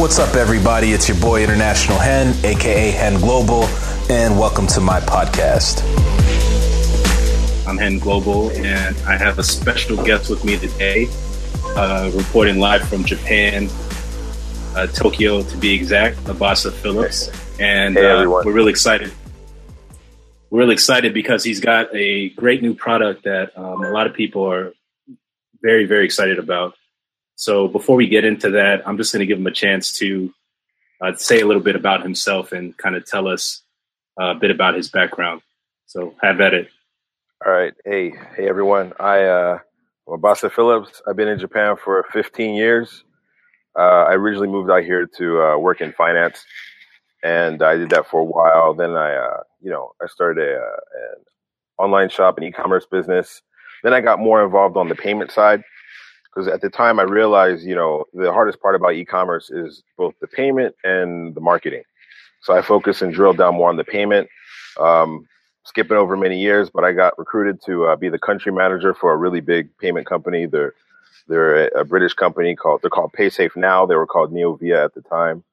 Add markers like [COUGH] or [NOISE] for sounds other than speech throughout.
What's up, everybody? It's your boy International Hen, aka Hen Global, and welcome to my podcast. I'm Hen Global, and I have a special guest with me today, uh, reporting live from Japan, uh, Tokyo to be exact, Abasa Phillips. And Hey, uh, we're really excited. We're really excited because he's got a great new product that um, a lot of people are very, very excited about. So before we get into that, I'm just going to give him a chance to uh, say a little bit about himself and kind of tell us uh, a bit about his background. So have at it. All right. Hey, hey everyone. I uh I'm Abasa Phillips. I've been in Japan for 15 years. Uh, I originally moved out here to uh, work in finance, and I did that for a while. Then I, uh, you know, I started a, uh, an online shop, an e-commerce business. Then I got more involved on the payment side because at the time I realized, you know, the hardest part about e-commerce is both the payment and the marketing. So I focused and drilled down more on the payment. Um, skipping over many years, but I got recruited to uh, be the country manager for a really big payment company. They're they're a, a British company called they're called PaySafe now. They were called Neovia at the time,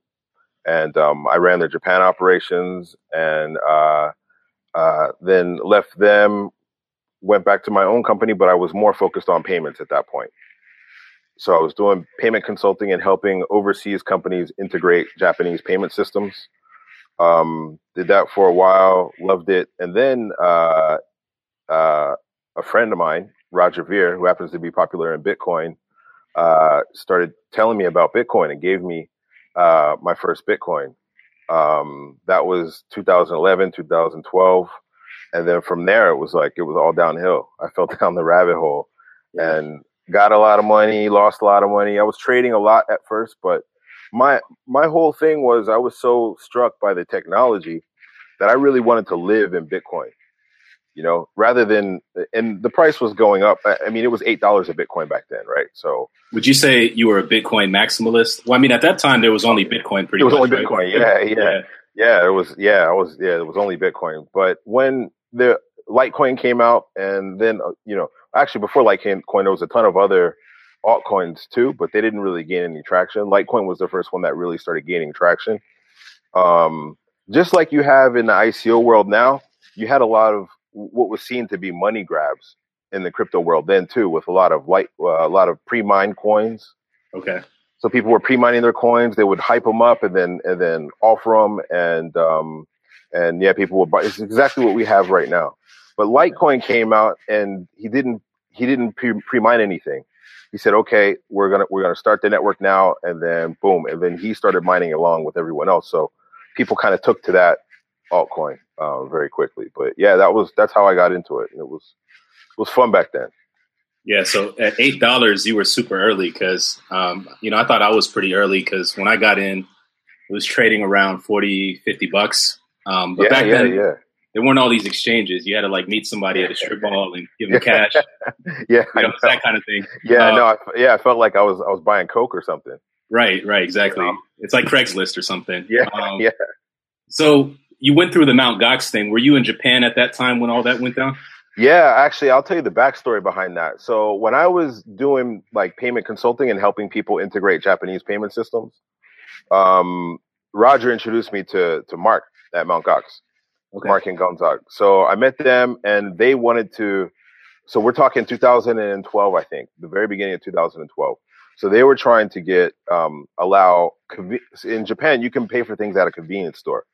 and um, I ran their Japan operations, and uh, uh, then left them. Went back to my own company, but I was more focused on payments at that point. So I was doing payment consulting and helping overseas companies integrate Japanese payment systems. Um, did that for a while, loved it, and then uh, uh, a friend of mine, Roger Ver, who happens to be popular in Bitcoin, uh, started telling me about Bitcoin and gave me uh, my first Bitcoin. Um, that was 2011, 2012, and then from there it was like it was all downhill. I fell [LAUGHS] down the rabbit hole. And got a lot of money, lost a lot of money. I was trading a lot at first, but my my whole thing was I was so struck by the technology that I really wanted to live in Bitcoin. You know, rather than and the price was going up. I mean, it was eight dollars a Bitcoin back then, right? So Would you say you were a Bitcoin maximalist? Well, I mean, at that time there was only Bitcoin. Pretty it was much, only right? Bitcoin. Yeah, yeah, yeah. It was yeah, I was yeah, it was only Bitcoin. But when the Litecoin came out, and then uh, you know, actually before Litecoin, there was a ton of other altcoins too, but they didn't really gain any traction. Litecoin was the first one that really started gaining traction. Um, just like you have in the ICO world now, you had a lot of what was seen to be money grabs in the crypto world then too, with a lot of light, uh, a lot of pre-mined coins. Okay. So people were pre-mining their coins. They would hype them up and then and then offer them, and um, and yeah, people would buy. It's exactly what we have right now. But Litecoin came out and he didn't he didn't pre- pre-mine anything. He said, "Okay, we're gonna we're gonna start the network now," and then boom, and then he started mining along with everyone else. So people kind of took to that altcoin uh, very quickly. But yeah, that was that's how I got into it, and it was it was fun back then. Yeah. So at eight dollars, you were super early because, um, you know, I thought I was pretty early because when I got in, it was trading around 40, 50 bucks. Um, but yeah, back yeah, then, yeah, there weren't all these exchanges. You had to like meet somebody at a strip [LAUGHS] mall and give them cash. [LAUGHS] yeah, You know, know. that kind of thing. yeah. Uh, no, I, yeah, I felt like I was I was buying coke or something. Right. Right. Exactly. Yeah. It's like Craigslist or something. Yeah, Um, yeah. So you went through the Mount Gox thing. Were you in Japan at that time when all that went down? Yeah, actually, I'll tell you the backstory behind that. So when I was doing like payment consulting and helping people integrate Japanese payment systems, um, Roger introduced me to to Mark at Mount Gox, Okay. Mark and Gonzague. So I met them, and they wanted to. So we're talking 2012, I think, the very beginning of 2012. So they were trying to get um, allow in Japan. You can pay for things at a convenience store.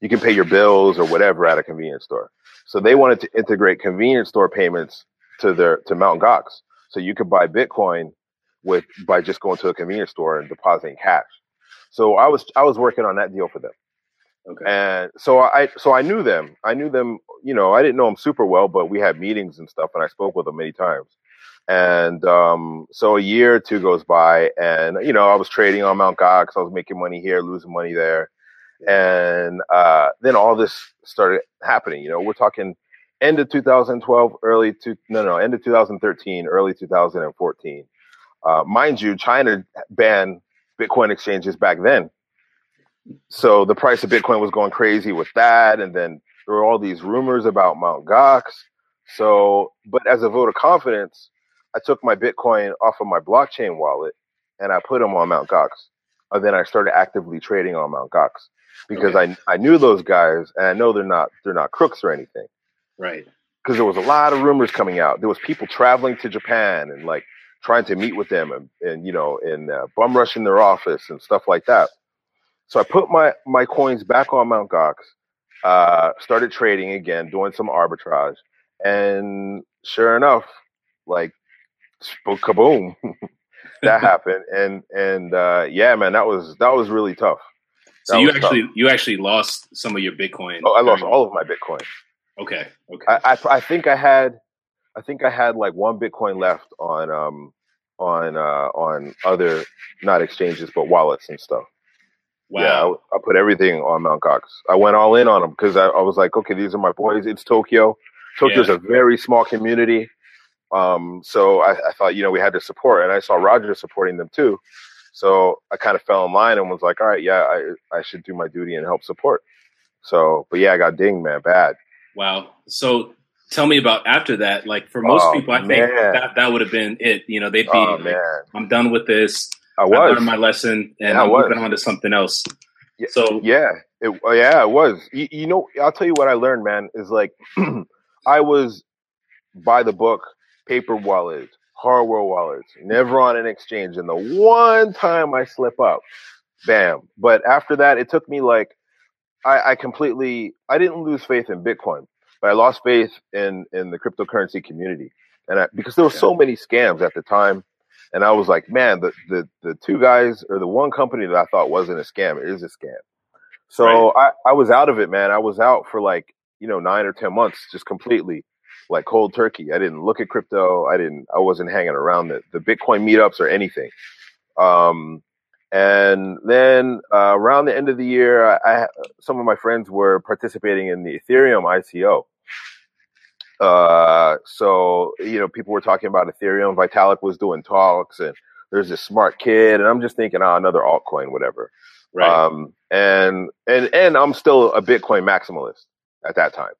You can pay your bills or whatever at a convenience store. So they wanted to integrate convenience store payments to their to Mount Gox. So you could buy Bitcoin with by just going to a convenience store and depositing cash. So I was I was working on that deal for them. Okay. And so I so I knew them. I knew them, you know, I didn't know them super well, but we had meetings and stuff and I spoke with them many times. And um, so a year or two goes by and you know, I was trading on Mount Gox, I was making money here, losing money there. And uh, then all this started happening. You know, we're talking end of 2012, early to no no end of 2013, early 2014. Uh, mind you, China banned Bitcoin exchanges back then, so the price of Bitcoin was going crazy with that, and then there were all these rumors about Mount Gox. So, but as a vote of confidence, I took my Bitcoin off of my blockchain wallet and I put them on Mount Gox. and then I started actively trading on Mount Gox because okay. I I knew those guys and I know they're not they're not crooks or anything. Right. Because there was a lot of rumors coming out. There was people traveling to Japan and like trying to meet with them and, and you know and uh, bum rushing their office and stuff like that. So I put my my coins back on Mount Gox, uh, started trading again, doing some arbitrage, and sure enough, like kaboom. [LAUGHS] that [LAUGHS] happened, and and uh, yeah, man, that was that was really tough. That so you actually tough. you actually lost some of your Bitcoin. Oh, I lost all of my Bitcoin. Okay, okay. I, I, I think I had I think I had like one Bitcoin left on um on uh on other not exchanges but wallets and stuff. Wow. Yeah, I, I, put everything on Mount Gox. I went all in on them because I, I, was like, okay, these are my boys. It's Tokyo. Tokyo's yeah. a very small community. Um, so I, I, thought, you know, we had to support, and I saw Roger supporting them too. So I kind of fell in line and was like, all right, yeah, I, I should do my duty and help support. So, but yeah, I got dinged, man, bad. Wow. So tell me about after that. Like for most oh, people, I man. think that, that would have been it. You know, they'd be oh, like, I'm done with this. I was. I learned my lesson and yeah, I'm moving on to something else. Yeah, so yeah, it, uh, yeah, it was. You, you know, I'll tell you what I learned, man, is like [CLEARS THROAT] I was by the book paper wallets, hardware wallets, never on an exchange. And the one time I slip up, bam. But after that, it took me like, I, I completely, I didn't lose faith in Bitcoin, but I lost faith in, in the cryptocurrency community. And I, because there were so many scams at the time. And I was like, man, the, the, the two guys or the one company that I thought wasn't a scam, it is a scam. So right. I, I was out of it, man. I was out for like, you know, nine or 10 months, just completely like cold turkey. I didn't look at crypto. I didn't. I wasn't hanging around the the Bitcoin meetups or anything. Um, and then uh, around the end of the year, I, I, some of my friends were participating in the Ethereum ICO. Uh, so you know, people were talking about Ethereum. Vitalik was doing talks, and there's this smart kid, and I'm just thinking, oh, another altcoin, whatever. Right. Um, and and and I'm still a Bitcoin maximalist at that time.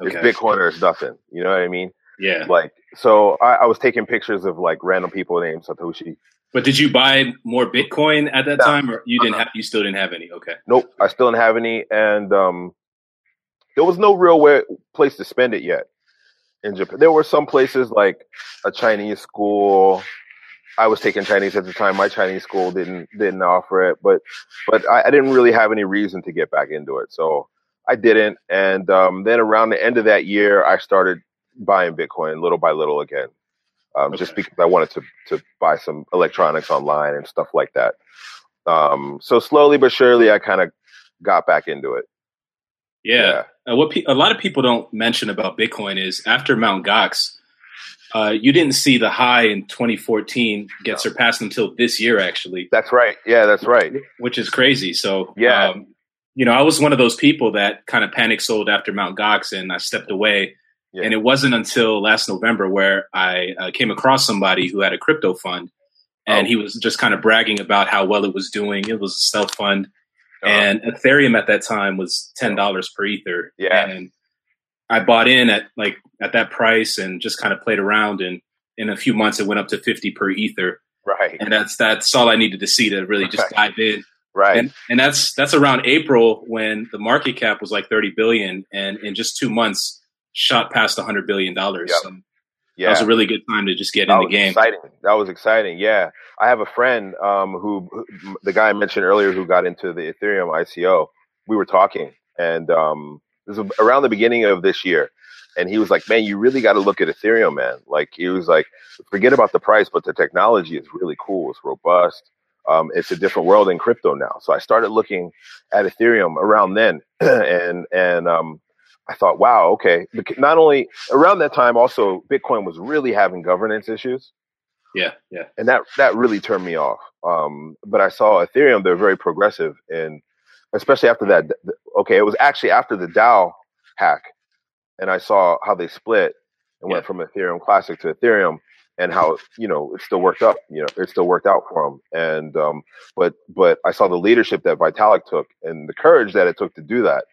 Okay. It's Bitcoin or it's nothing. You know what I mean? Yeah. Like, so I, I was taking pictures of like random people named Satoshi. But did you buy more Bitcoin at that time, or you didn't uh-huh. have? You still didn't have any? Okay. Nope, I still didn't have any, and um, there was no real way, place to spend it yet in Japan. There were some places like a Chinese school. I was taking Chinese at the time. My Chinese school didn't didn't offer it, but but I, I didn't really have any reason to get back into it. So I didn't. And um, then around the end of that year, I started buying Bitcoin little by little again, um, okay. just because I wanted to to buy some electronics online and stuff like that. Um, so slowly but surely, I kind of got back into it. Yeah. yeah. Uh, what pe- a lot of people don't mention about Bitcoin is after Mount Gox, uh, you didn't see the high in 2014 get no. surpassed until this year, actually. That's right. Yeah, that's right. Which is crazy. So yeah, um, you know, I was one of those people that kind of panic sold after Mount Gox and I stepped away. Yeah. And it wasn't until last November where I uh, came across somebody who had a crypto fund and oh. he was just kind of bragging about how well it was doing. It was a self fund. Oh. And Ethereum at that time was $10 per Ether. Yeah. And I bought in at like at that price and just kind of played around. And in a few months, it went up to 50 per Ether. Right. And that's, that's all I needed to see to really just right. dive in. Right. And, and that's that's around April when the market cap was like 30 billion and in just 2 months shot past 100 billion dollars. Yep. Yeah. That was a really good time to just get that in the game. Exciting. That was exciting. Yeah. I have a friend um, who, who, the guy I mentioned earlier who got into the Ethereum ICO. We were talking and um, this was around the beginning of this year. And he was like, man, you really got to look at Ethereum, man. Like he was like, forget about the price, but the technology is really cool. It's robust um, it's a different world in crypto now. So I started looking at Ethereum around then, [CLEARS THROAT] and and um, I thought, wow, okay. Not only around that time, also Bitcoin was really having governance issues. Yeah, yeah, and that that really turned me off. Um, but I saw Ethereum; they're very progressive, and especially after that. Okay, it was actually after the DAO hack, and I saw how they split and yeah. went from Ethereum Classic to Ethereum and how you know it still worked up you know it still worked out for them. and um but but i saw the leadership that vitalik took and the courage that it took to do that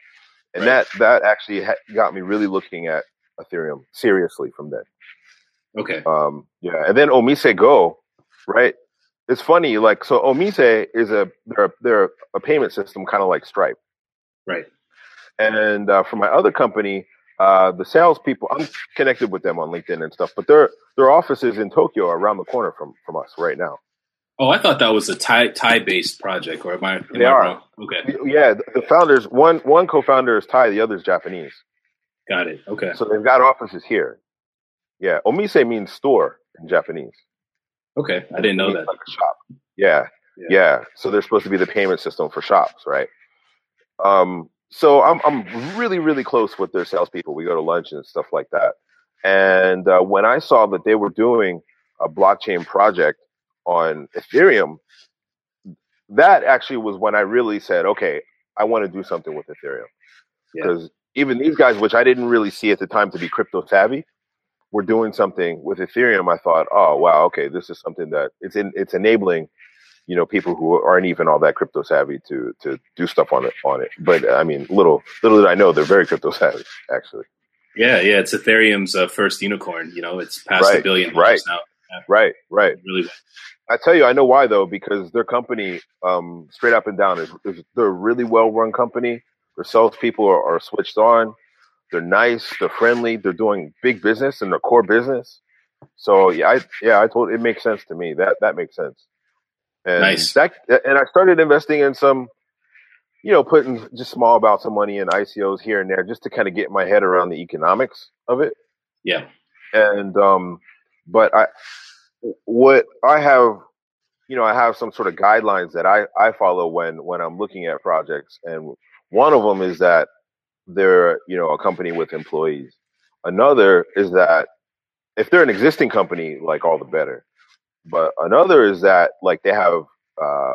and right. that that actually ha- got me really looking at ethereum seriously from then okay um yeah and then OmiseGO right it's funny. Like so, Omise is a they're they're a payment system kind of like Stripe, right? And uh, for my other company, uh, the salespeople, I'm connected with them on LinkedIn and stuff, but their their offices in Tokyo are around the corner from from us right now. Oh, I thought that was a Thai Thai based project, or am I? Am they I are. Wrong? Okay. Yeah, the founders one one co-founder is Thai, the other is Japanese. Got it. Okay. So they've got offices here. Yeah, omise means store in Japanese. Okay, I didn't know that. Like a shop. Yeah, yeah, yeah. So they're supposed to be the payment system for shops, right? Um, so I'm I'm really really close with their salespeople. We go to lunch and stuff like that. And uh, when I saw that they were doing a blockchain project on Ethereum, that actually was when I really said, okay, I want to do something with Ethereum because yeah. even these guys, which I didn't really see at the time to be crypto savvy, were doing something with Ethereum. I thought, oh wow, okay, this is something that it's in, it's enabling you know people who aren't even all that crypto savvy to to do stuff on it on it. But I mean, little little did I know they're very crypto [LAUGHS] savvy actually. Yeah, yeah, it's Ethereum's uh, first unicorn. You know, it's past right, a billion right. now. Right, right. Really, I tell you, I know why though, because their company, um, straight up and down, is, is they're a really well run company. Their salespeople are, are switched on. They're nice. They're friendly. They're doing big business in their core business. So yeah, I yeah, I told it makes sense to me. That that makes sense. And nice. That, and I started investing in some, you know, putting just small amounts of money in ICOs here and there just to kind of get my head around the economics of it. Yeah. And, um, but I, what I have, you know, I have some sort of guidelines that I, I follow when, when I'm looking at projects. And one of them is that they're, you know, a company with employees. Another is that if they're an existing company, like all the better. But another is that like they have uh,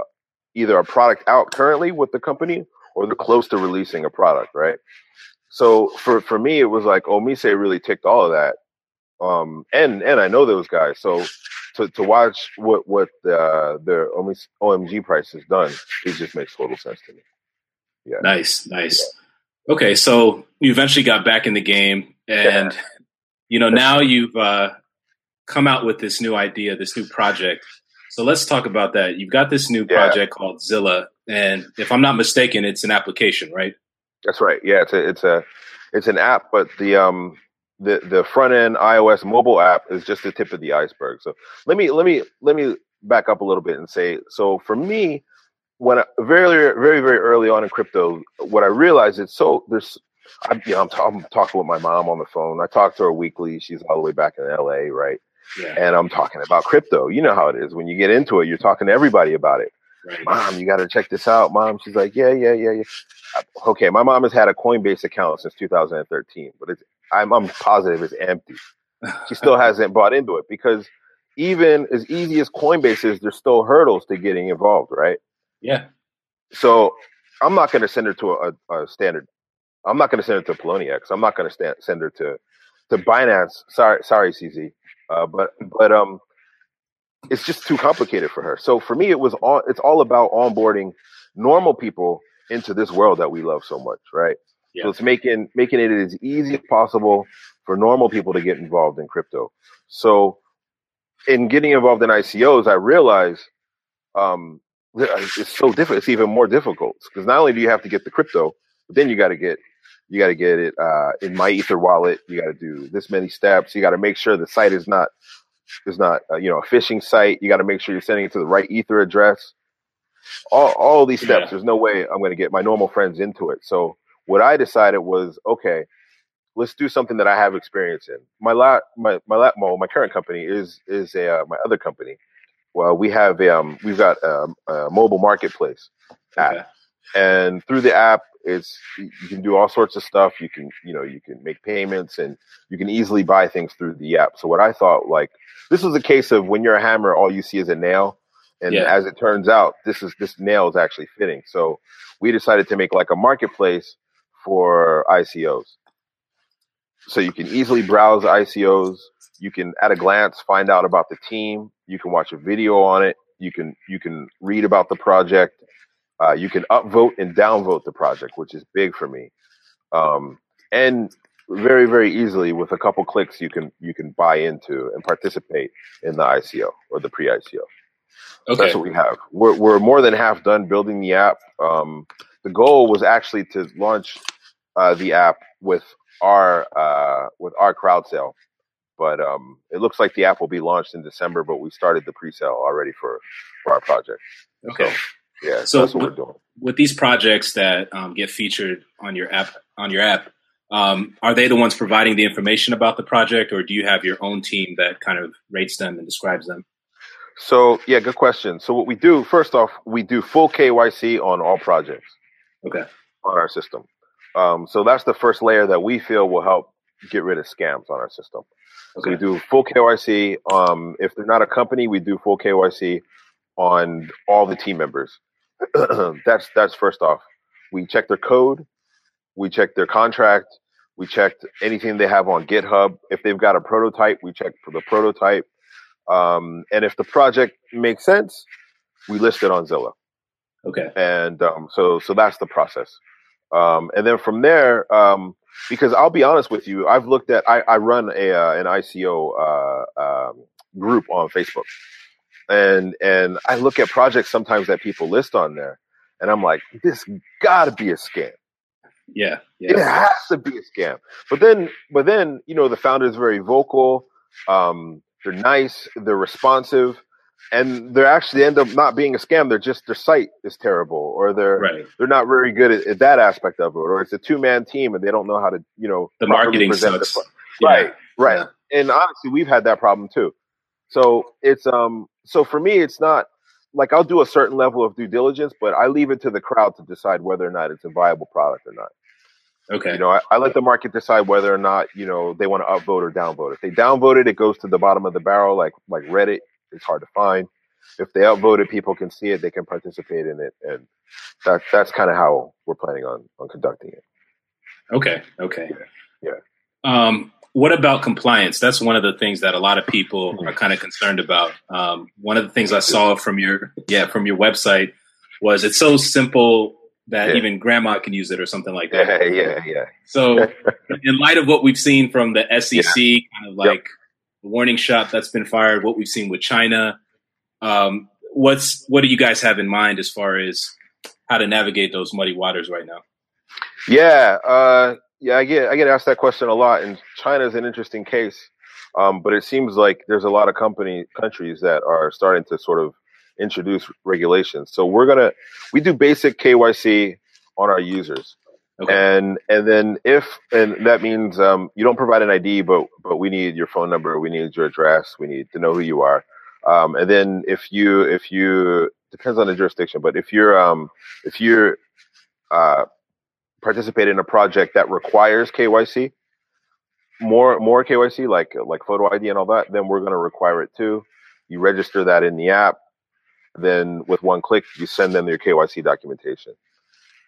either a product out currently with the company or they're close to releasing a product, right? So for for me, it was like Omise really ticked all of that, um, and and I know those guys. So to to watch what what uh, their OMG price has done, it just makes total sense to me. Yeah, nice, nice. Yeah. Okay, so you eventually got back in the game, and yeah. you know now you've uh, come out with this new idea, this new project. So let's talk about that. You've got this new project called Zilla, and if I'm not mistaken, it's an application, right? That's right. Yeah, it's a it's a it's an app, but the um the the front end iOS mobile app is just the tip of the iceberg. So let me let me let me back up a little bit and say so for me when I, very very very early on in crypto what I realized is so there's I'm, you know, I'm, t- I'm talking with my mom on the phone. I talk to her weekly. She's all the way back in LA, right? Yeah. And I'm talking about crypto. You know how it is. When you get into it, you're talking to everybody about it. Right. Mom, you got to check this out. Mom, she's like, yeah, yeah, yeah, yeah. Okay, my mom has had a Coinbase account since 2013, but it's I'm, I'm positive it's empty. She still hasn't bought into it because even as easy as Coinbase is, there's still hurdles to getting involved, right? Yeah. So I'm not going to send her to a, a standard. I'm not going to send her to Poloniex. I'm not going to send her to to Binance. Sorry, sorry, CZ. Uh, but but um, it's just too complicated for her. So for me, it was all it's all about onboarding normal people into this world that we love so much, right? Yeah. So it's making making it as easy as possible for normal people to get involved in crypto. So in getting involved in ICOs, I realized um, it's so difficult. It's even more difficult because not only do you have to get the crypto, but then you got to get you got to get it uh, in MyEtherWallet you got to do this many steps you got to make sure the site is not is not uh, you know a phishing site you got to make sure you're sending it to the right ether address all, all these steps yeah. there's no way i'm going to get my normal friends into it so what i decided was okay let's do something that i have experience in my la- my my la- well, my current company is is a uh, my other company well we have a, um we've got um, a mobile marketplace app okay. and through the app it's you can do all sorts of stuff. You can you know you can make payments and you can easily buy things through the app. So what I thought like this was a case of when you're a hammer, all you see is a nail. And yeah. as it turns out, this is this nail is actually fitting. So we decided to make like a marketplace for ICOs. So you can easily browse ICOs. You can at a glance find out about the team. You can watch a video on it. You can you can read about the project. Uh, you can upvote and downvote the project, which is big for me. Um, and very, very easily with a couple clicks, you can you can buy into and participate in the ICO or the pre-ICO. Okay. that's what we have. We're, we're more than half done building the app. Um, the goal was actually to launch uh, the app with our uh, with our crowd sale, but um, it looks like the app will be launched in December. But we started the pre-sale already for for our project. Okay. So, yeah, so that's what with, we're doing. With these projects that um, get featured on your app on your app, um, are they the ones providing the information about the project, or do you have your own team that kind of rates them and describes them? So yeah, good question. So what we do first off, we do full KYC on all projects. Okay. On our system. Um, so that's the first layer that we feel will help get rid of scams on our system. Okay. So we do full KYC. Um, if they're not a company, we do full KYC on all the team members. [CLEARS THROAT] that's that's first off. We check their code, we check their contract, we checked anything they have on GitHub. If they've got a prototype, we check for the prototype. Um, and if the project makes sense, we list it on Zilla. Okay. And um, so so that's the process. Um, and then from there, um, because I'll be honest with you, I've looked at I, I run a uh, an ICO uh, um, group on Facebook, and and I look at projects sometimes that people list on there, and I'm like, this got to be a scam. Yeah, yeah, it has to be a scam. But then, but then, you know, the founder is very vocal. Um, they're nice. They're responsive and they're actually end up not being a scam. They're just their site is terrible, or they're right. they're not very good at, at, that aspect of it, or it's a two man team and they don't know how to you know the marketing sucks. The, yeah. Right, right. Yeah. And honestly, we've had that problem too. So it's um so for me, it's not like I'll do a certain level of due diligence, but I leave it to the crowd to decide whether or not it's a viable product or not. Okay. You know, I, I, let the market decide whether or not you know they want to upvote or downvote. If they downvote it, it goes to the bottom of the barrel, like like Reddit it's hard to find. If they upvoted, people can see it, they can participate in it, and that's that's kind of how we're planning on on conducting it. Okay. Okay. Yeah. yeah. Um, what about compliance? That's one of the things that a lot of people mm-hmm. are kind of concerned about. Um, one of the things I saw from your yeah from your website was it's so simple that yeah. even grandma can use it or something like that. [LAUGHS] Yeah, yeah, yeah. So, in light of what we've seen from the SEC, yeah. kind of like yep warning shot that's been fired, what we've seen with China. Um, what's what do you guys have in mind as far as how to navigate those muddy waters right now? Yeah, uh, yeah, I get I get asked that question a lot, and China is an interesting case. Um, but it seems like there's a lot of company countries that are starting to sort of introduce regulations. So we're gonna we do basic KYC on our users. Okay. And and then if and that means um, you don't provide an ID, but but we need your phone number, we need your address, we need to know who you are. Um, and then if you if you depends on the jurisdiction, but if you're um, if you're uh, participate in a project that requires KYC, more more KYC like like photo ID and all that, then we're going to require it too. You register that in the app, then with one click, you send them your KYC documentation.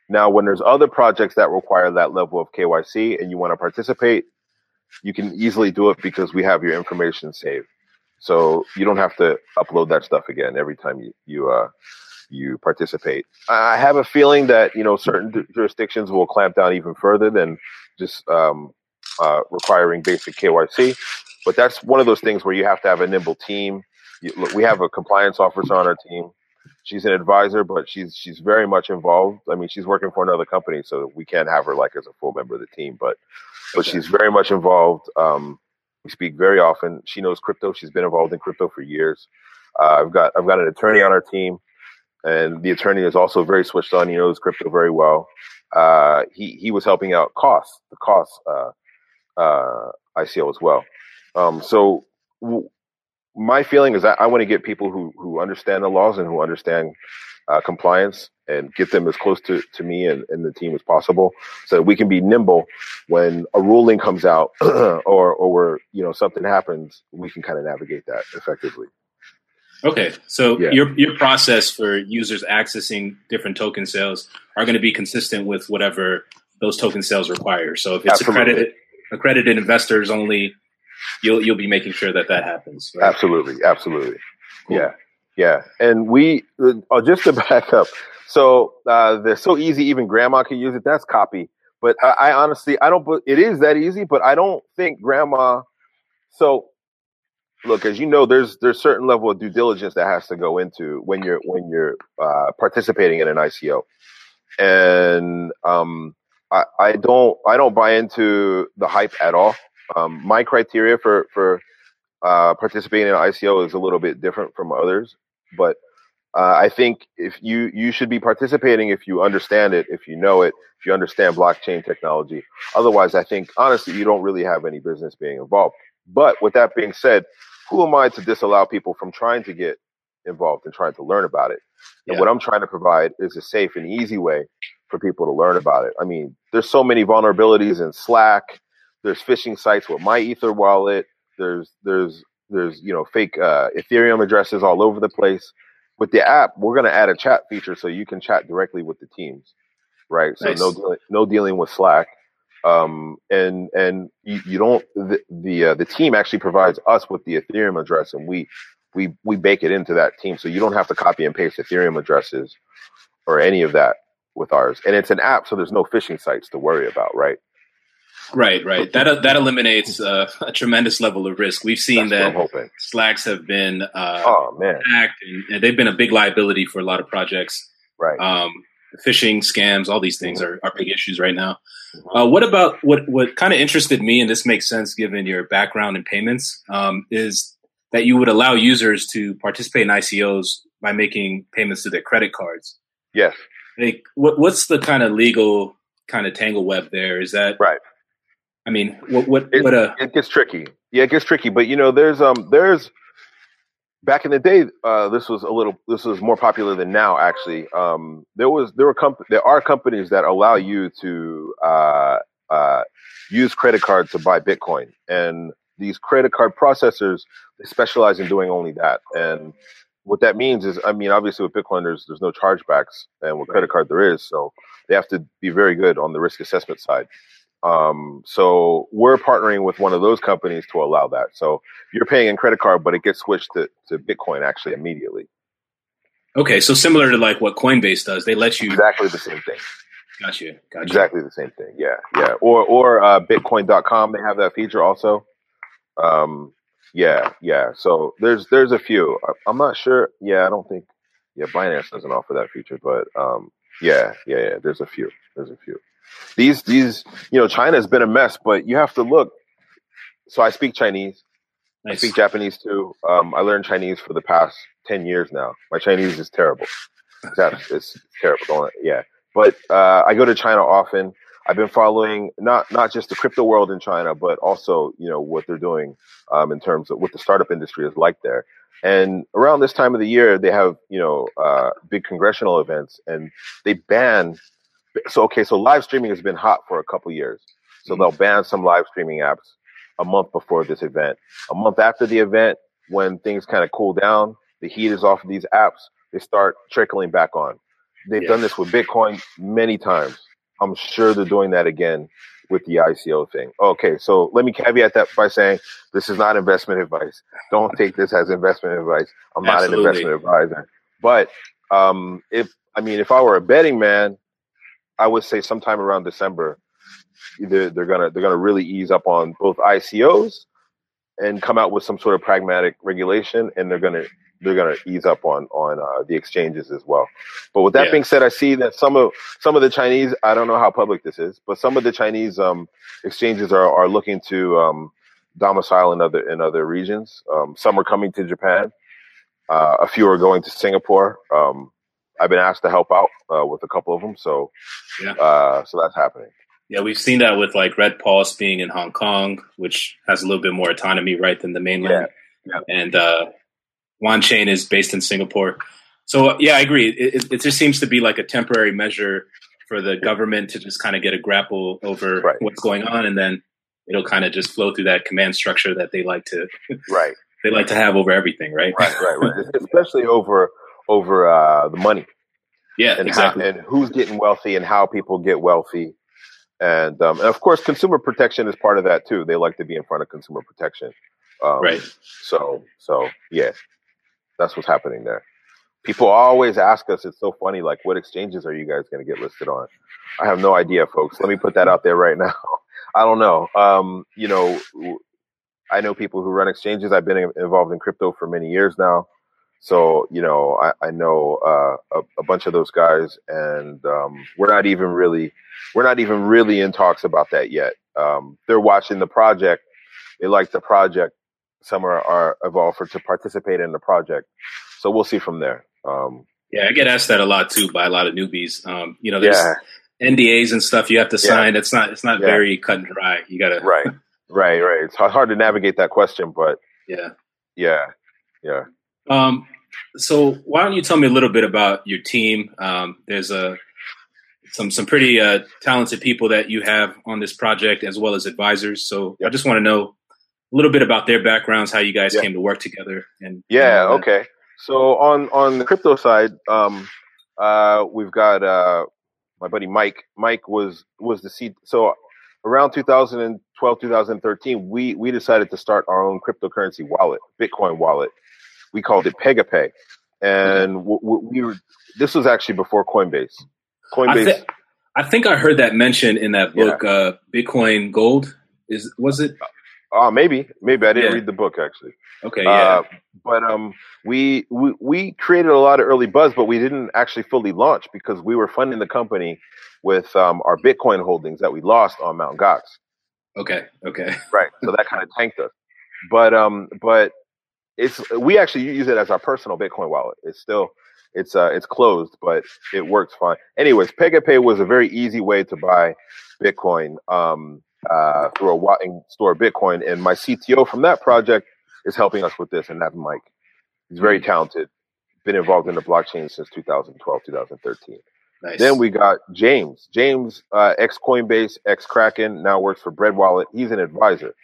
Now, when there's other projects that require that level of KYC and you want to participate, you can easily do it because we have your information saved. So you don't have to upload that stuff again every time you you uh, you participate. I have a feeling that you know certain jurisdictions will clamp down even further than just um, uh, requiring basic KYC. But that's one of those things where you have to have a nimble team. You, look, we have a compliance officer on our team she's an advisor, but she's she's very much involved. I mean, she's working for another company, so we can't have her like as a full member of the team, but but okay. she's very much involved. Um, we speak very often. She knows crypto. She's been involved in crypto for years. Uh, I've got I've got an attorney on our team, and the attorney is also very switched on. He knows crypto very well. Uh, he he was helping out costs the costs uh, uh ICO as well. Um, so w- my feeling is that I want to get people who who understand the laws and who understand uh, compliance and get them as close to, to me and, and the team as possible so that we can be nimble when a ruling comes out [CLEARS THROAT] or or where you know something happens we can kind of navigate that effectively okay so yeah. your your process for users accessing different token sales are going to be consistent with whatever those token sales require so if it's Absolutely. accredited accredited investors only you'll you'll be making sure that that happens. Right? Absolutely, absolutely. Cool. Yeah, yeah. And we uh, just to [LAUGHS] back up. So uh, they're so easy, even grandma can use it. That's copy. But I, I honestly, I don't. It is that easy, but I don't think grandma. So look, as you know, there's there's certain level of due diligence that has to go into when you're when you're uh, participating in an ICO, and um, I, I don't I don't buy into the hype at all. Um, my criteria for for uh, participating in ICO is a little bit different from others, but uh, I think if you you should be participating if you understand it, if you know it, if you understand blockchain technology. Otherwise, I think honestly you don't really have any business being involved. But with that being said, who am I to disallow people from trying to get involved and trying to learn about it? And yeah. what I'm trying to provide is a safe and easy way for people to learn about it. I mean, there's so many vulnerabilities in Slack. There's phishing sites with MyEtherWallet. There's there's there's you know fake uh, Ethereum addresses all over the place. With the app, we're going to add a chat feature so you can chat directly with the teams, right? Nice. So no no dealing with Slack, um, and and you, you don't the the, uh, the team actually provides us with the Ethereum address, and we we we bake it into that team, so you don't have to copy and paste Ethereum addresses or any of that with ours. And it's an app, so there's no phishing sites to worry about, right? Right, right. That uh, that eliminates uh, a tremendous level of risk. We've seen That's that Slacks have been uh, oh man and, and, they've been a big liability for a lot of projects. Right. Um, phishing, scams, all these things mm-hmm. are, are big issues right now. Mm-hmm. Uh, what about what what kind of interested me, and this makes sense given your background in payments, um, is that you would allow users to participate in ICOs by making payments to their credit cards. Yes. Like, what, what's the kind of legal kind of tangle web there? Is that right? I mean, what what it, what a it gets tricky. Yeah, it gets tricky. But you know, there's um there's back in the day, uh, this was a little this was more popular than now. Actually, um, there was there were comp- there are companies that allow you to uh, uh, use credit card to buy Bitcoin, and these credit card processors they specialize in doing only that. And what that means is, I mean, obviously with Bitcoin, there's there's no chargebacks, and with credit card there is. So they have to be very good on the risk assessment side. Um, so we're partnering with one of those companies to allow that. So you're paying in credit card, but it gets switched to, to Bitcoin actually immediately. Okay, so similar to like what Coinbase does, they let you exactly the same thing. Gotcha. Gotcha. Exactly the same thing. Yeah, yeah. Or or uh, Bitcoin.com, they have that feature also. Um, yeah, yeah. So there's there's a few. I'm not sure. Yeah, I don't think. Yeah, Binance doesn't offer that feature, but um, yeah, yeah, yeah. There's a few. There's a few. These these you know China has been a mess, but you have to look. So I speak Chinese. Nice. I speak Japanese too. Um, I learned Chinese for the past ten years now. My Chinese is terrible. It's, it's terrible. Yeah, but uh, I go to China often. I've been following not not just the crypto world in China, but also you know what they're doing um, in terms of what the startup industry is like there. And around this time of the year, they have you know uh, big congressional events, and they ban. So okay, so live streaming has been hot for a couple years. So mm-hmm. they'll ban some live streaming apps a month before this event. A month after the event, when things kind of cool down, the heat is off of these apps. They start trickling back on. They've done this with Bitcoin many times. I'm sure they're doing that again with the ICO thing. Okay, so let me caveat that by saying this is not investment advice. Don't take this as investment advice. I'm not an investment advisor. But um, if I mean, if I were a betting man, I would say sometime around December, they're, they're gonna they're gonna really ease up on both ICOs and come out with some sort of pragmatic regulation, and they're gonna they're going to ease up on on uh, the exchanges as well. But with that yeah. being said, I see that some of some of the Chinese I don't know how public this is, but some of the Chinese um, exchanges are are looking to um, domicile in other in other regions. Um, some are coming to Japan. Uh, a few are going to Singapore. Um, I've been asked to help out uh, with a couple of them, so yeah. Uh, so that's happening. Yeah, we've seen that with like Red Pulse being in Hong Kong, which has a little bit more autonomy, right, than the mainland. Yeah. Yeah. And uh, Wanchain is based in Singapore. So yeah, I agree. It, it, just seems to be like a temporary measure for the government to just kind of get a grapple over right. what's going on, and then it'll kind of just flow through that command structure that they like to right [LAUGHS] they like to have over everything, right? Right, right, right. [LAUGHS] Especially over over uh, the money. Yeah, and exactly. How, and who's getting wealthy and how people get wealthy. And, um, and of course, consumer protection is part of that too. They like to be in front of consumer protection. Um, right. So, so yeah, that's what's happening there. People always ask us, it's so funny, like, what exchanges are you guys going to get listed on? I have no idea, folks. Let me put that out there right now. [LAUGHS] I don't know. Um, you know, I know people who run exchanges. I've been involved in crypto for many years now. So, you know, I, I know uh, a, a, bunch of those guys, and um, we're not even really, we're not even really in talks about that yet. Um, they're watching the project. They like the project. Some are, are evolved for to participate in the project. So we'll see from there. Um, yeah, I get asked that a lot too by a lot of newbies. Um, you know, there's yeah. NDAs and stuff you have to sign. Yeah. It's not, it's not yeah. very cut and dry. You gotta, right, right, right. It's hard to navigate that question, but yeah, yeah, yeah. Um, so why don't you tell me a little bit about your team? Um, there's a some some pretty uh, talented people that you have on this project, as well as advisors. So yep. I just want to know a little bit about their backgrounds, how you guys came to work together, and yeah, okay. So on on the crypto side, um, uh, we've got uh, my buddy Mike. Mike was was the seed. So around 2012, 2013, we we decided to start our own cryptocurrency wallet, Bitcoin wallet we called it PegaPay, and we, we were. This was actually before Coinbase. Coinbase. I, th- I think I heard that mentioned in that book, yeah. uh, Bitcoin Gold. Is was it? Uh, maybe, maybe I didn't yeah. read the book actually. Okay, yeah. Uh, but um, we, we we created a lot of early buzz, but we didn't actually fully launch because we were funding the company with um, our Bitcoin holdings that we lost on Mount Gox. Okay, okay, right. So that kind of tanked us. But um, but it's we actually use it as our personal Bitcoin wallet. It's still it's uh it's closed, but it works fine. Anyways, PegaPay was a very easy way to buy Bitcoin um uh through a wallet and store Bitcoin. And my CTO from that project is helping us with this, and that's Mike. He's very talented. Been involved in the blockchain since 2012, 2013. Nice. Then we got James. James, uh, ex Coinbase, ex Kraken, now works for Bread Wallet. He's an advisor.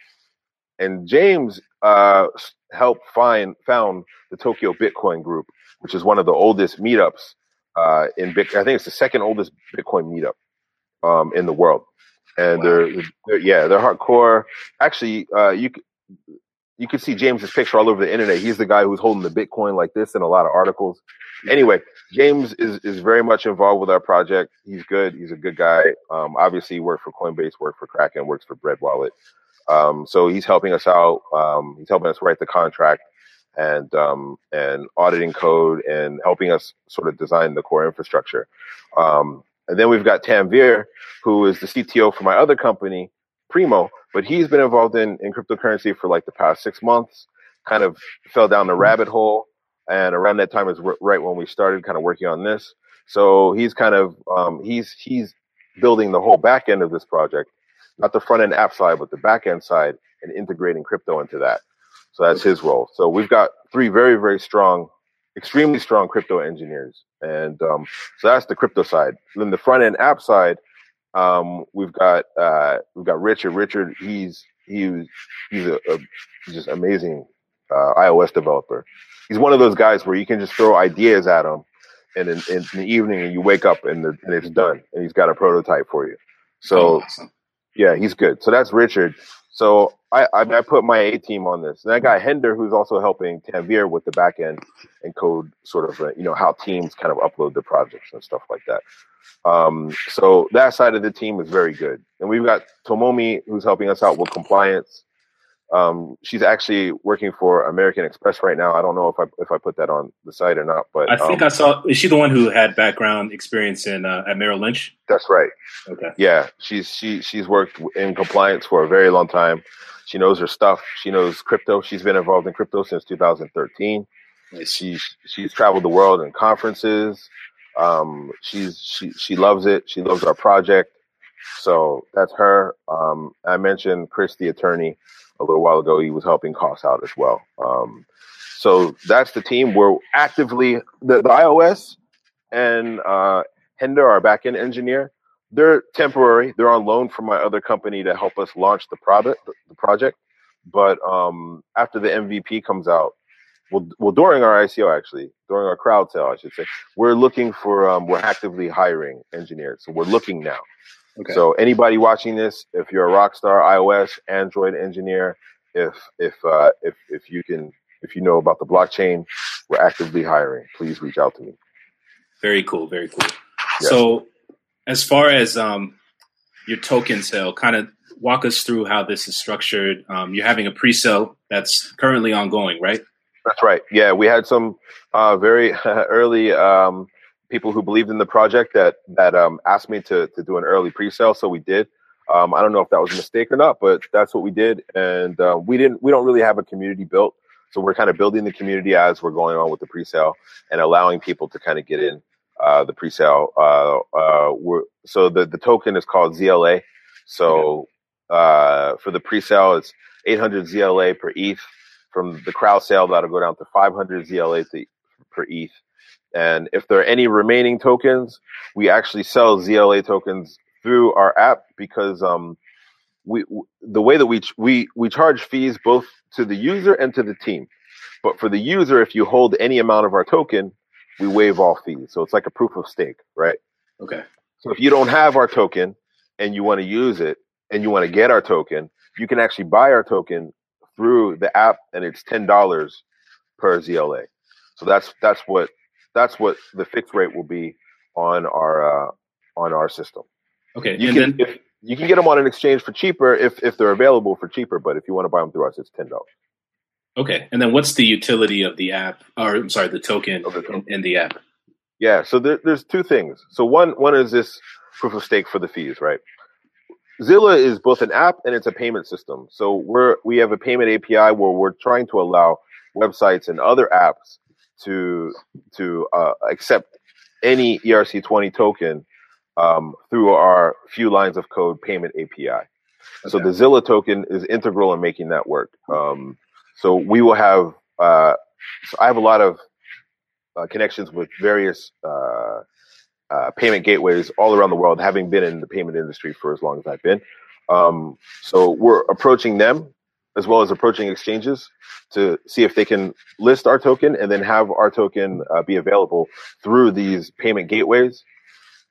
And James uh, helped find found the Tokyo Bitcoin Group, which is one of the oldest meetups uh, in Bitcoin. I think it's the second oldest Bitcoin meetup um, in the world. And wow. they're, they're, yeah, they're hardcore. Actually, uh, you you can see James's picture all over the internet. He's the guy who's holding the Bitcoin like this in a lot of articles. Anyway, James is, is very much involved with our project. He's good. He's a good guy. Um, obviously, he worked for Coinbase, worked for Kraken, works for Bread Wallet. Um, so he's helping us out. Um, he's helping us write the contract and um, and auditing code and helping us sort of design the core infrastructure. Um, and then we've got Tanvir, who is the CTO for my other company, Primo, but he's been involved in, in cryptocurrency for like the past six months. Kind of fell down the rabbit hole, and around that time is right when we started kind of working on this. So he's kind of um, he's he's building the whole back end of this project not the front end app side, but the back end side and integrating crypto into that. So that's his role. So we've got three very, very strong, extremely strong crypto engineers. And um, so that's the crypto side. Then the front end app side, um, we've got uh, we've got Richard. Richard, he's he's he's a, a just amazing uh, iOS developer. He's one of those guys where you can just throw ideas at him, and in, in, the evening, and you wake up and, the, and it's done, and he's got a prototype for you. So oh, awesome. Yeah, he's good. So that's Richard. So I, I, I put my A team on this. And I got Hender, who's also helping Tanvir with the back end and code sort of, uh, you know, how teams kind of upload the projects and stuff like that. Um, so that side of the team is very good. And we've got Tomomi, who's helping us out with compliance. Um, she's actually working for American Express right now. I don't know if I if I put that on the site or not, but I think um, I saw. Is she the one who had background experience in uh, at Merrill Lynch? That's right. Okay. Yeah, she's she she's worked in compliance for a very long time. She knows her stuff. She knows crypto. She's been involved in crypto since 2013. Nice. She's she's traveled the world in conferences. Um, she's she she loves it. She loves our project. So that's her. Um, I mentioned Chris, the attorney a little while ago. He was helping costs out as well. Um, so that's the team. We're actively the, the iOS and uh, Hender, our backend engineer. They're temporary. They're on loan from my other company to help us launch the product, the project. But um, after the MVP comes out, well, well, during our ICO actually, during our crowd sale, I should say, we're looking for, um, we're actively hiring engineers. So we're looking now. Okay. So anybody watching this, if you're a Rockstar iOS, Android engineer, if if uh, if if you can if you know about the blockchain, we're actively hiring. Please reach out to me. Very cool. Very cool. Yes. So as far as um, your token sale, kind of walk us through how this is structured. Um, you're having a pre-sale that's currently ongoing, right? That's right. Yeah, we had some uh, very [LAUGHS] early um, people who believed in the project that that um, asked me to to do an early pre-sale, so we did. Um, I don't know if that was a mistake or not, but that's what we did, and uh, we didn't. We don't really have a community built, so we're kind of building the community as we're going on with the pre-sale and allowing people to kind of get in uh, the pre-sale. Uh, uh so the the token is called ZLA. So uh, for the pre-sale, it's 800 ZLA per ETH. From the crowd sale, that'll go down to 500 ZLA to, per ETH. And if there are any remaining tokens, we actually sell ZLA tokens through our app because um, we the way that we we we charge fees both to the user and to the team. But for the user, if you hold any amount of our token, we waive all fees. So it's like a proof of stake, right? Okay. So if you don't have our token and you want to use it and you want to get our token, you can actually buy our token through the app and it's ten dollars per ZLA. So that's that's what that's what the fixed rate will be on our uh, on our system. Okay, you can then, if, you can get them on an exchange for cheaper if if they're available for cheaper, but if you want to buy them through us, it's ten dollars. Okay, and then what's the utility of the app, or I'm sorry, the token, the token. In, in, the app? Yeah, so there, there's two things. So one one is this proof of stake for the fees, right? Zilla is both an app and it's a payment system. So we're we have a payment API where we're trying to allow websites and other apps to to uh, accept any ERC20 token um, through our few lines of code payment API. Okay. So the Zilla token is integral in making that work. Um, so we will have. Uh, so I have a lot of uh, connections with various uh, uh, payment gateways all around the world, having been in the payment industry for as long as I've been. Um, so we're approaching them as well as approaching exchanges to see if they can list our token and then have our token uh, be available through these payment gateways.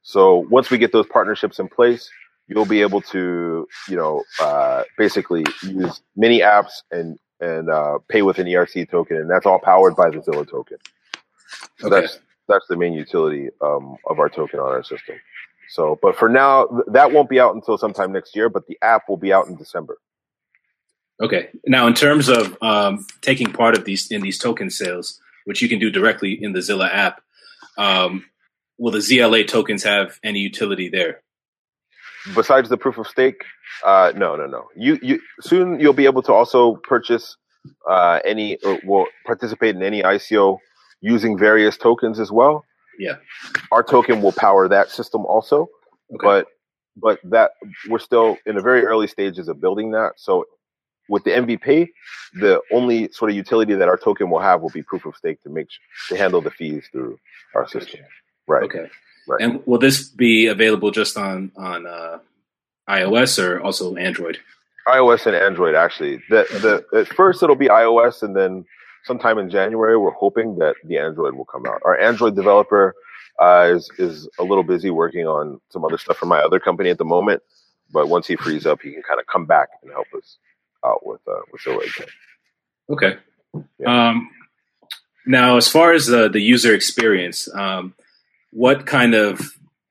So once we get those partnerships in place, you'll be able to, you know, uh, basically use many apps and and uh, pay with an ERC token, and that's all powered by the Zilla token. So okay. that's that's the main utility um, of our token on our system. So, but for now, that won't be out until sometime next year. But the app will be out in December. Okay. Now, in terms of um, taking part of these in these token sales, which you can do directly in the Zilla app, um, will the ZLA tokens have any utility there? Besides the proof of stake, uh, no, no, no. You, you soon you'll be able to also purchase uh, any or will participate in any ICO using various tokens as well. Yeah, our token will power that system also, okay. but but that we're still in the very early stages of building that. So with the MVP, the only sort of utility that our token will have will be proof of stake to make to handle the fees through our system. Right. Okay. Right. And will this be available just on on uh, iOS or also Android? iOS and Android actually. The the at first it'll be iOS and then sometime in January we're hoping that the Android will come out. Our Android developer uh, is is a little busy working on some other stuff for my other company at the moment, but once he frees up, he can kind of come back and help us out with uh, with again. Okay. Yeah. Um, now, as far as the the user experience, um, what kind of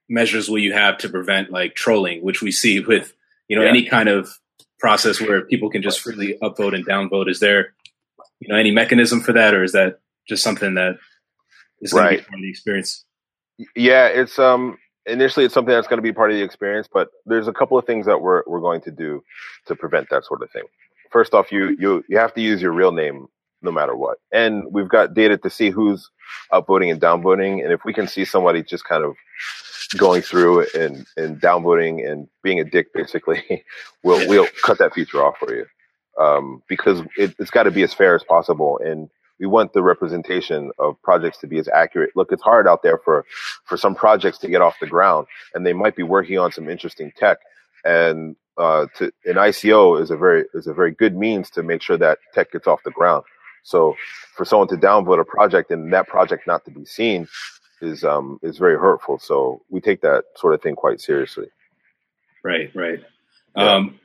measures will you have to prevent like trolling, which we see with you know yeah. any kind of process where people can just freely upvote and downvote? Is there you know any mechanism for that, or is that just something that is going right. to be part of the experience? Yeah, it's um initially it's something that's going to be part of the experience, but there's a couple of things that we're we're going to do to prevent that sort of thing. First off, you you you have to use your real name no matter what, and we've got data to see who's upvoting and downvoting, and if we can see somebody just kind of going through and and downvoting and being a dick, basically, [LAUGHS] we'll we'll cut that feature off for you um, because it, it's got to be as fair as possible and we want the representation of projects to be as accurate. Look, it's hard out there for for some projects to get off the ground, and they might be working on some interesting tech. And uh, to, an ICO is a very is a very good means to make sure that tech gets off the ground. So for someone to downvote a project and that project not to be seen is um is very hurtful. So we take that sort of thing quite seriously. Right, right. Yeah. Um,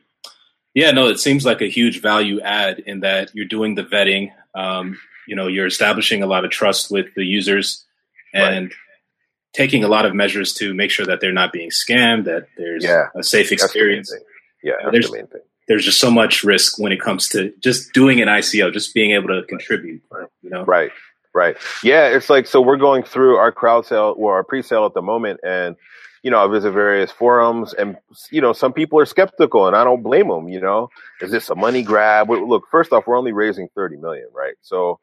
yeah, no, it seems like a huge value add in that you're doing the vetting. Um, you know you're establishing a lot of trust with the users and right. taking a lot of measures to make sure that they're not being scammed that there's yeah, a safe experience Yeah, that's there's, the main thing. There's just so much risk when it comes to just doing an ICO, just being able to contribute. You know, right, right. Yeah, it's like so we're going through our crowd sale or our pre-sale at the moment, and you know, I visit various forums, and you know, some people are skeptical, and I don't blame them. You know, is this a money grab? Look, first off, we're only raising thirty million, right? So,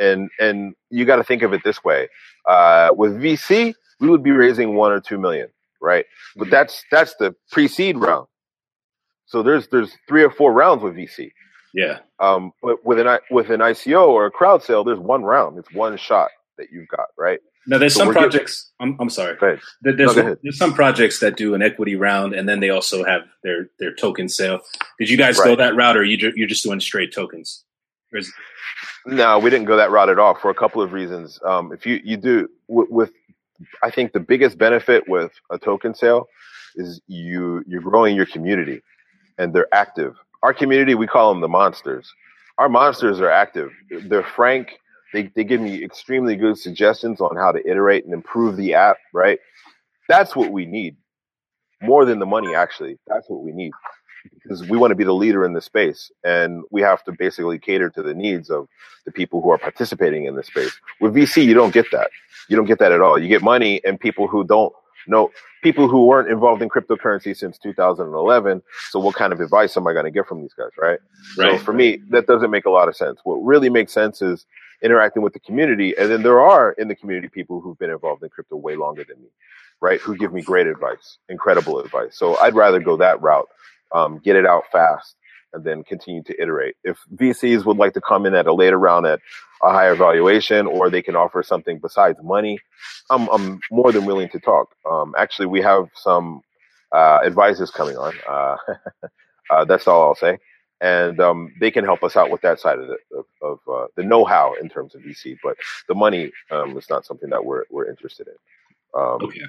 and and you got to think of it this way: uh, with VC, we would be raising one or two million, right? But mm-hmm. that's that's the pre-seed round. So there's there's three or four rounds with VC. Yeah. Um, but with an with an ICO or a crowd sale, there's one round. It's one shot that you've got, right? Now, there's so some projects. Getting, I'm, I'm sorry. There's, no, there's some projects that do an equity round, and then they also have their their token sale. Did you guys right. go that route, or you ju- you're just doing straight tokens? No, we didn't go that route at all for a couple of reasons. Um, if you you do with, I think the biggest benefit with a token sale is you you're growing your community, and they're active. Our community, we call them the monsters. Our monsters are active. They're frank they, they give me extremely good suggestions on how to iterate and improve the app, right? That's what we need more than the money, actually. That's what we need because we want to be the leader in the space and we have to basically cater to the needs of the people who are participating in this space. With VC, you don't get that. You don't get that at all. You get money and people who don't know, people who weren't involved in cryptocurrency since 2011. So what kind of advice am I going to get from these guys, right? right? So for me, that doesn't make a lot of sense. What really makes sense is interacting with the community. And then there are in the community people who've been involved in crypto way longer than me, right? Who give me great advice, incredible advice. So I'd rather go that route, um, get it out fast and then continue to iterate. If VCs would like to come in at a later round at a higher valuation or they can offer something besides money, I'm, I'm more than willing to talk. Um, actually, we have some uh, advisors coming on. Uh, [LAUGHS] uh, that's all I'll say and um, they can help us out with that side of the of, of uh, the know-how in terms of VC. But the money um, is not something that we're we're interested in. Um, okay.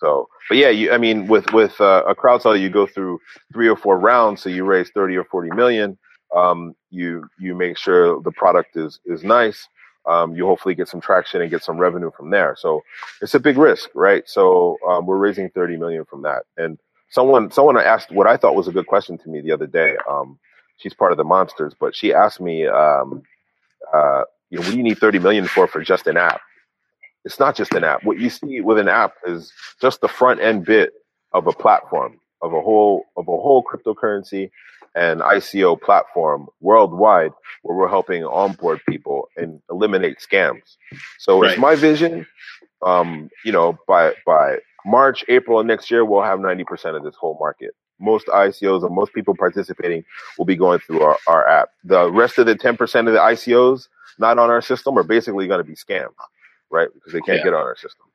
So, but yeah, you, I mean, with with uh, a crowd sale, you go through three or four rounds, so you raise thirty or forty million. Um, you you make sure the product is is nice. Um, you hopefully get some traction and get some revenue from there. So it's a big risk, right? So um, we're raising thirty million from that. And someone someone asked what I thought was a good question to me the other day. Um, she's part of the monsters, but she asked me, um, uh, you know, what do you need 30 million for for just an app? It's not just an app. What you see with an app is just the front end bit of a platform, of a whole of a whole cryptocurrency and ICO platform worldwide where we're helping onboard people and eliminate scams. So right. it's my vision. Um, you know, by by March, April of next year, we'll have 90% of this whole market most ICOs and most people participating will be going through our, our app. The rest of the 10% of the ICOs not on our system are basically going to be scammed, right? Because they can't yeah. get on our system.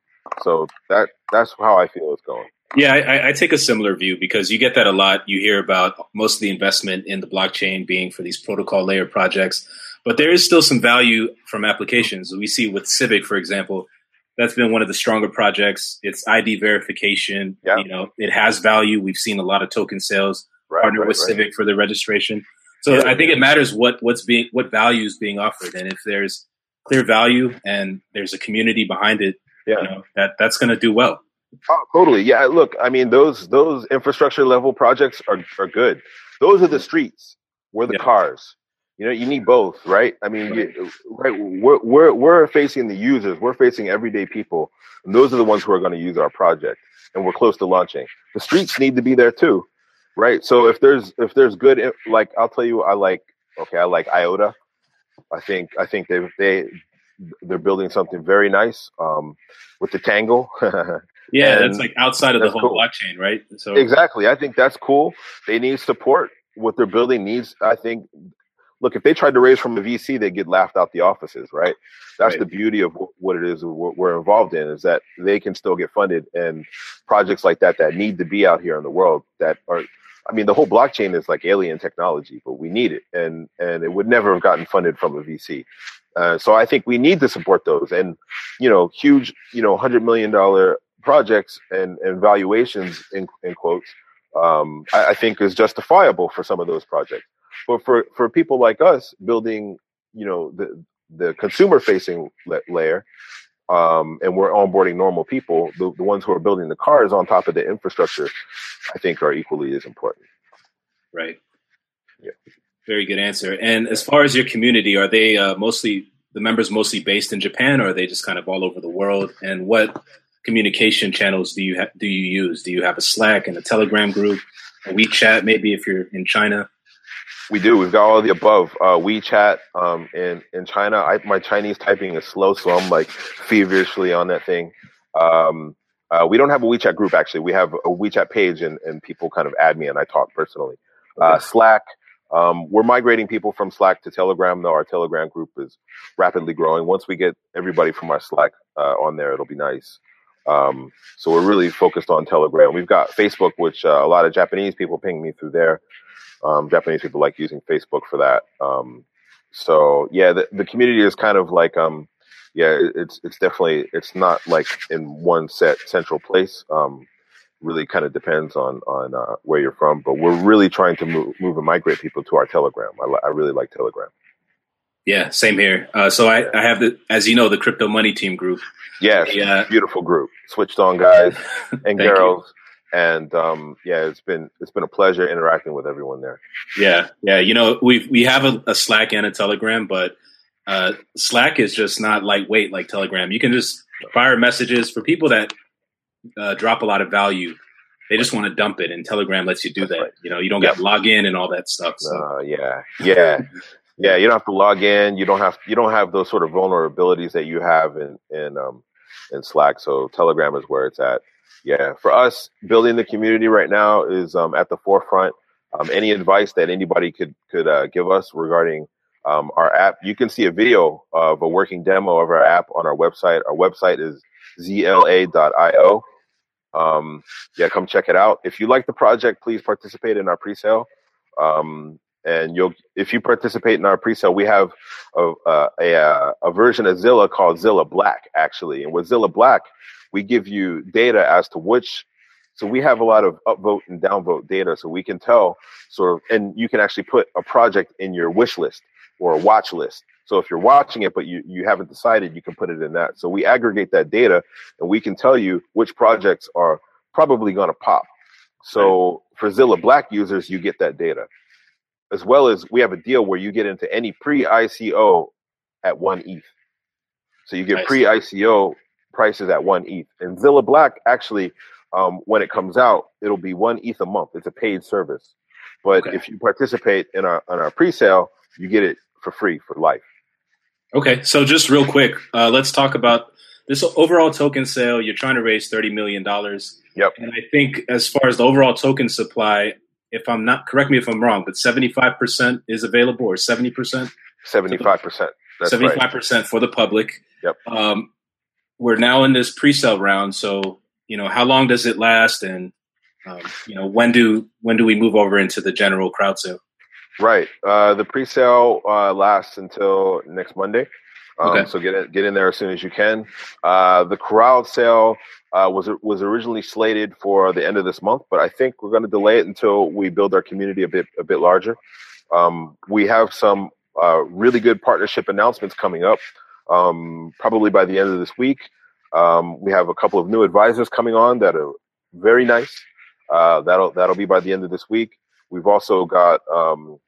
So that that's how I feel it's going. Yeah, I, I, take a similar view because you get that a lot. You hear about most of the investment in the blockchain being for these protocol layer projects, but there is still some value from applications. We see with Civic, for example, that's been one of the stronger projects. It's ID verification. Yeah. You know, it has value. We've seen a lot of token sales. Right, partner right, with right. Civic for the registration. So yeah. I think it matters what what's being what value is being offered, and if there's clear value and there's a community behind it, yeah. you know, that that's going to do well. Oh, totally. Yeah. Look, I mean, those those infrastructure level projects are are good. Those are the streets. We're the yeah. cars. You know, you need both, right? I mean, you, right? We're, we're we're facing the users, we're facing everyday people, and those are the ones who are going to use our project, and we're close to launching. The streets need to be there too, right? So if there's if there's good, eh, like I'll tell you, I like okay, I like IOTA. I think I think they they they're building something very nice um, with the Tangle. [LAUGHS] yeah, that's like outside of the whole cool. blockchain, right? So exactly, I think that's cool. They need support. What they're building needs, I think, look, if they tried to raise from a VC, they get laughed out the offices, right? That's right. the beauty of what it is we're involved in is that they can still get funded and projects like that that need to be out here in the world that are, I mean, the whole blockchain is like alien technology, but we need it, and and it would never have gotten funded from a VC. Uh, so I think we need to support those, and you know, huge, you know, hundred million dollar projects and and valuations in, in quotes, um, I, I think is justifiable for some of those projects. But for, for people like us building, you know, the, the consumer facing layer, um, and we're onboarding normal people, the, the ones who are building the cars on top of the infrastructure, I think are equally as important. right. Yeah. Very good answer. And as far as your community, are they uh, mostly the members mostly based in Japan, or are they just kind of all over the world? And what communication channels do you ha- do you use? Do you have a Slack and a Telegram group, a WeChat, maybe if you're in China? We do. We've got all the above. Uh, WeChat um, in in China. I, my Chinese typing is slow, so I'm like feverishly on that thing. Um, uh, we don't have a WeChat group actually. We have a WeChat page, and, and people kind of add me, and I talk personally. Uh, Slack. Um, we're migrating people from Slack to Telegram, though our Telegram group is rapidly growing. Once we get everybody from our Slack uh, on there, it'll be nice. Um, so we're really focused on Telegram. We've got Facebook, which uh, a lot of Japanese people ping me through there. Um, Japanese people like using Facebook for that. Um, so yeah, the, the community is kind of like, um, yeah, it's it's definitely it's not like in one set central place. Um, really kind of depends on on uh, where you're from, but we're really trying to move, move and migrate people to our Telegram. I, I really like Telegram. Yeah, same here. Uh, so I, I have the, as you know, the crypto money team group. Yeah, Yeah. beautiful group, switched on guys [LAUGHS] and girls, and um, yeah, it's been it's been a pleasure interacting with everyone there. Yeah, yeah. You know, we we have a, a Slack and a Telegram, but uh, Slack is just not lightweight like Telegram. You can just fire messages for people that uh, drop a lot of value. They just want to dump it, and Telegram lets you do That's that. right. You know, you don't got to log in and all that stuff. So Uh, yeah, yeah, yeah. You don't have to log in. You don't have you don't have those sort of vulnerabilities that you have in in um, in Slack. So Telegram is where it's at. Yeah, for us, building the community right now is um, at the forefront. Um, any advice that anybody could could uh, give us regarding um, our app, you can see a video of a working demo of our app on our website. Our website is zla.io. Um, yeah, come check it out. If you like the project, please participate in our pre-sale. Um, and you'll, if you participate in our pre-sale, we have a, a, a, uh, a version of Zilla called Zilla Black, actually. And with Zilla Black, we give you data as to which, so we have a lot of upvote and downvote data, so we can tell sort of, and you can actually put a project in your wish list or a watch list. So if you're watching it, but you, you haven't decided, you can put it in that. So we aggregate that data and we can tell you which projects are probably going to pop. So for Zilla Black users, you get that data. As well as we have a deal where you get into any pre ICO at one ETH. So you get Nice. pre ICO prices at one ETH. And Zilla Black actually, um, when it comes out, it'll be one ETH a month. It's a paid service. But Okay. if you participate in our on our pre-sale, you get it for free for life. Okay, so just real quick, uh, let's talk about this overall token sale. You're trying to raise thirty million dollars. Yep. And I think as far as the overall token supply, if I'm not correct me if I'm wrong, but seventy five percent is available or seventy percent. Seventy-five percent. That's Seventy right. percent for the public. Yep. Um, we're now in this pre-sale round, so you know how long does it last, and um, you know when do when do we move over into the general crowd sale? Right. Uh, the pre-sale uh, lasts until next Monday. Um, Okay. So get in, get in there as soon as you can. Uh, the crowd sale uh, was was originally slated for the end of this month, but I think we're going to delay it until we build our community a bit a bit larger. Um, we have some uh, really good partnership announcements coming up, um, probably by the end of this week. Um, we have a couple of new advisors coming on that are very nice. Uh, that'll that'll be by the end of this week. We've also got um,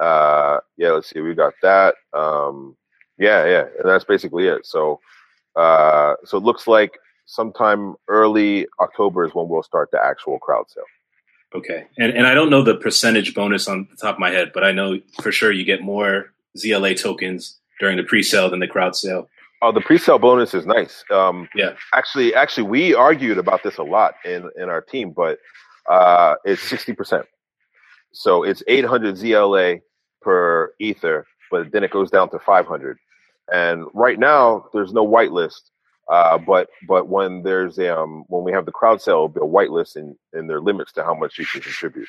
uh, yeah, let's see, we got that. Um, yeah, yeah, and that's basically it. So, uh, so it looks like sometime early October is when we'll start the actual crowd sale. Okay, and and I don't know the percentage bonus on the top of my head, but I know for sure you get more ZLA tokens during the pre-sale than the crowd sale. Oh, the pre-sale bonus is nice. Um, Yeah. actually, actually, we argued about this a lot in in our team, but uh, it's sixty percent. So it's eight hundred ZLA per ether, but then it goes down to five hundred. And right now, there's no whitelist. Uh, but but when there's um when we have the crowd sale, it'll be a whitelist, and and there are limits to how much you can contribute.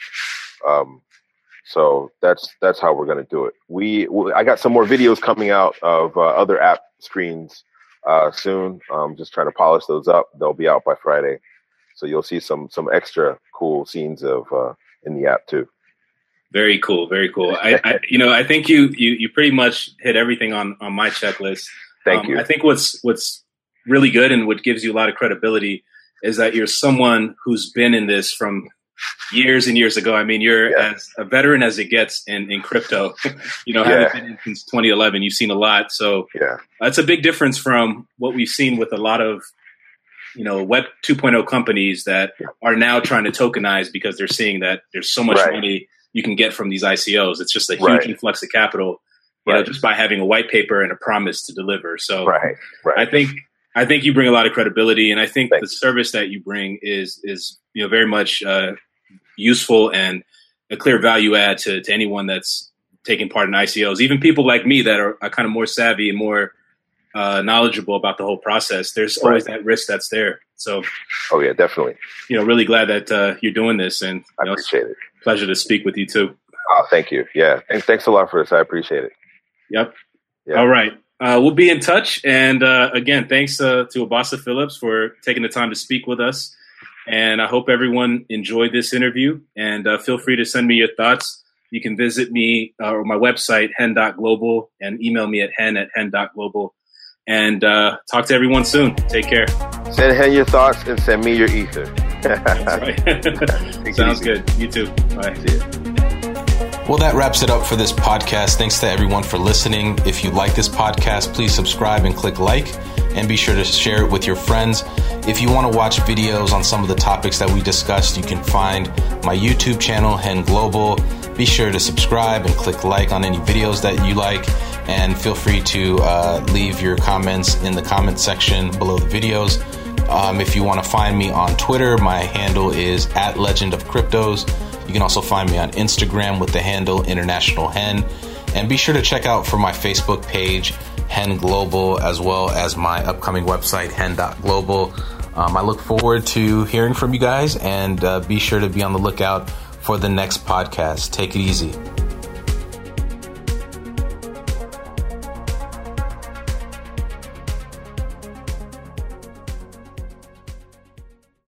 Um, so that's that's how we're going to do it. We, I got some more videos coming out of uh, other app screens uh, soon. I'm just trying to polish those up. They'll be out by Friday, so you'll see some some extra cool scenes of uh, in the app too. Very cool, very cool. I, I [LAUGHS] you know I think you you you pretty much hit everything on on my checklist. Thank Um, you. I think what's what's really good and what gives you a lot of credibility is that you're someone who's been in this from years and years ago. I mean, you're yeah. as a veteran as it gets in, in crypto. [LAUGHS] you know, yeah. having been since 2011, you've seen a lot. So yeah, that's a big difference from what we've seen with a lot of you know Web 2.0 companies that are now trying to tokenize because they're seeing that there's so much right. money you can get from these ICOs. It's just a huge right. influx of capital. You right. know, just by having a white paper and a promise to deliver. So right. Right. I think I think you bring a lot of credibility, and I think Thanks. the service that you bring is is you know very much uh, useful and a clear value add to, to anyone that's taking part in ICOs. Even people like me that are, are kind of more savvy and more uh, knowledgeable about the whole process. There's always that risk that's there. So, oh yeah, definitely. You know, really glad that uh, you're doing this, and I know, appreciate it. Pleasure to speak with you too. Oh, thank you. Yeah, and thanks a lot for this. I appreciate it. Yep. yep. All right. Uh, we'll be in touch. And uh, again, thanks uh, to Obasa Phillips for taking the time to speak with us. And I hope everyone enjoyed this interview. And uh, feel free to send me your thoughts. You can visit me uh, or my website, hen.global, and email me at hen at hen.global. And uh, talk to everyone soon. Take care. Send hen your thoughts and send me your ether. That's right. [LAUGHS] [LAUGHS] Sounds good. You too. Bye. See you. Well, that wraps it up for this podcast. Thanks to everyone for listening. If you like this podcast, please subscribe and click like, and be sure to share it with your friends. If you want to watch videos on some of the topics that we discussed, you can find my YouTube channel, Hen Global. Be sure to subscribe and click like on any videos that you like, and feel free to uh, leave your comments in the comment section below the videos. Um, if you want to find me on Twitter, my handle is at Legend of Cryptos. You can also find me on Instagram with the handle International Hen. And be sure to check out for my Facebook page, Hen Global, as well as my upcoming website, hen.global. Um, I look forward to hearing from you guys and uh, be sure to be on the lookout for the next podcast. Take it easy.